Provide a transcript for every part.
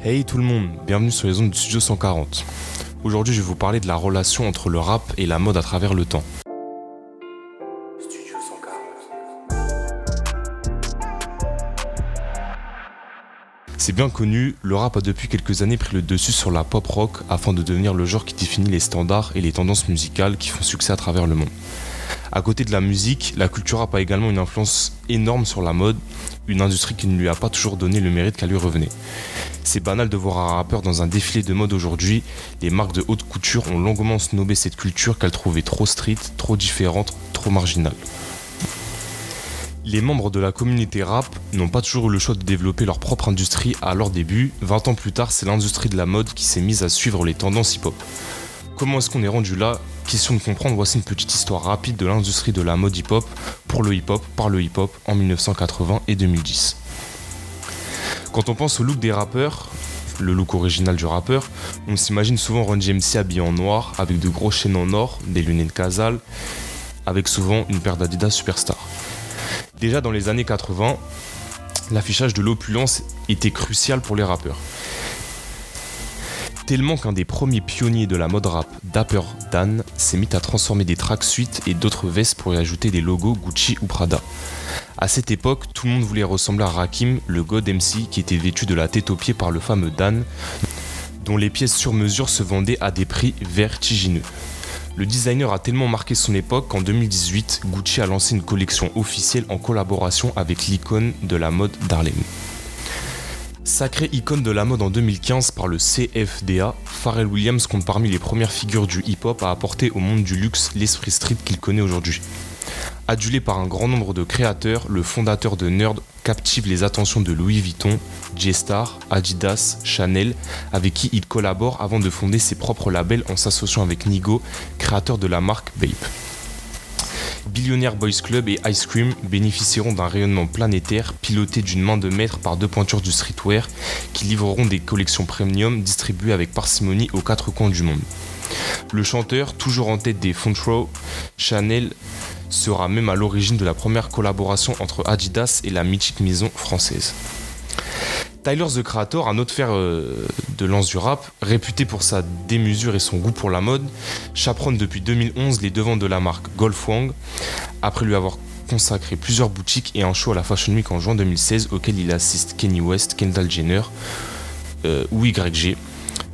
Hey tout le monde, bienvenue sur les ondes du Studio 140. Aujourd'hui, je vais vous parler de la relation entre le rap et la mode à travers le temps. Studio 140. C'est bien connu, le rap a depuis quelques années pris le dessus sur la pop rock afin de devenir le genre qui définit les standards et les tendances musicales qui font succès à travers le monde. À côté de la musique, la culture rap a également une influence énorme sur la mode, une industrie qui ne lui a pas toujours donné le mérite qu'à lui revenait. C'est banal de voir un rappeur dans un défilé de mode aujourd'hui. Les marques de haute couture ont longuement snobé cette culture qu'elles trouvaient trop street, trop différente, trop marginale. Les membres de la communauté rap n'ont pas toujours eu le choix de développer leur propre industrie à leur début. 20 ans plus tard, c'est l'industrie de la mode qui s'est mise à suivre les tendances hip-hop. Comment est-ce qu'on est rendu là? Question de comprendre, voici une petite histoire rapide de l'industrie de la mode hip-hop pour le hip-hop par le hip-hop en 1980 et 2010. Quand on pense au look des rappeurs, le look original du rappeur, on s'imagine souvent Ron MC habillé en noir avec de gros chaînes en or, des lunettes Casal, avec souvent une paire d'Adidas Superstar. Déjà dans les années 80, l'affichage de l'opulence était crucial pour les rappeurs tellement qu'un des premiers pionniers de la mode rap, Dapper Dan, s'est mis à transformer des tracksuits et d'autres vestes pour y ajouter des logos Gucci ou Prada. À cette époque, tout le monde voulait ressembler à Rakim, le god MC qui était vêtu de la tête aux pieds par le fameux Dan, dont les pièces sur mesure se vendaient à des prix vertigineux. Le designer a tellement marqué son époque qu'en 2018, Gucci a lancé une collection officielle en collaboration avec l'icône de la mode d'Harlem. Sacrée icône de la mode en 2015 par le CFDA, Pharrell Williams compte parmi les premières figures du hip-hop à apporter au monde du luxe l'esprit street qu'il connaît aujourd'hui. Adulé par un grand nombre de créateurs, le fondateur de Nerd captive les attentions de Louis Vuitton, J-Star, Adidas, Chanel, avec qui il collabore avant de fonder ses propres labels en s'associant avec Nigo, créateur de la marque Bape. Billionaire Boys Club et Ice Cream bénéficieront d'un rayonnement planétaire piloté d'une main de maître par deux pointures du streetwear qui livreront des collections premium distribuées avec parcimonie aux quatre coins du monde. Le chanteur, toujours en tête des front row, Chanel sera même à l'origine de la première collaboration entre Adidas et la mythique maison française. Tyler the Creator, un autre fer euh, de lance du rap, réputé pour sa démesure et son goût pour la mode, chaperonne depuis 2011 les devants de la marque Golf Wang, après lui avoir consacré plusieurs boutiques et un show à la Fashion Week en juin 2016 auquel il assiste Kenny West, Kendall Jenner euh, ou YG.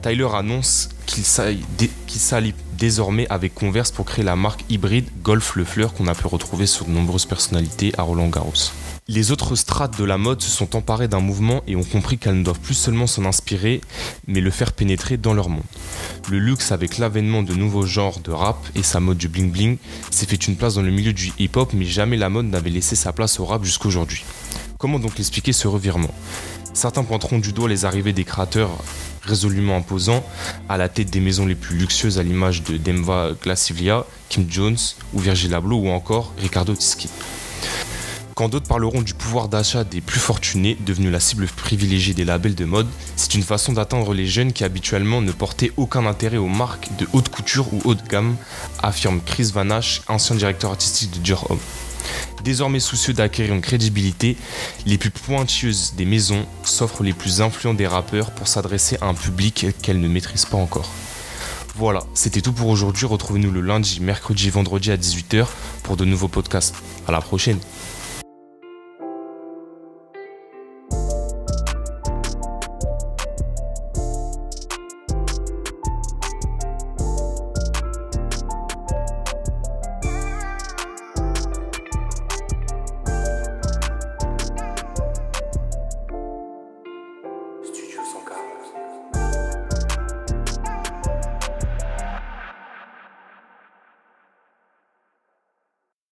Tyler annonce qu'il s'allie désormais avec Converse pour créer la marque hybride Golf Le Fleur qu'on a pu retrouver sur de nombreuses personnalités à Roland Garros. Les autres strates de la mode se sont emparées d'un mouvement et ont compris qu'elles ne doivent plus seulement s'en inspirer, mais le faire pénétrer dans leur monde. Le luxe, avec l'avènement de nouveaux genres de rap et sa mode du bling bling, s'est fait une place dans le milieu du hip-hop, mais jamais la mode n'avait laissé sa place au rap jusqu'aujourd'hui. Comment donc expliquer ce revirement? Certains pointeront du doigt les arrivées des créateurs résolument imposants à la tête des maisons les plus luxueuses à l'image de Demva Glassivia, Kim Jones ou Virgil Abloh ou encore Ricardo Tisci. Quand d'autres parleront du pouvoir d'achat des plus fortunés, devenu la cible privilégiée des labels de mode, c'est une façon d'atteindre les jeunes qui habituellement ne portaient aucun intérêt aux marques de haute couture ou haute gamme, affirme Chris Vanache, ancien directeur artistique de Dior Homme. Désormais soucieux d'acquérir une crédibilité, les plus pointilleuses des maisons s'offrent les plus influents des rappeurs pour s'adresser à un public qu'elles ne maîtrisent pas encore. Voilà, c'était tout pour aujourd'hui. Retrouvez-nous le lundi, mercredi, vendredi à 18h pour de nouveaux podcasts. À la prochaine.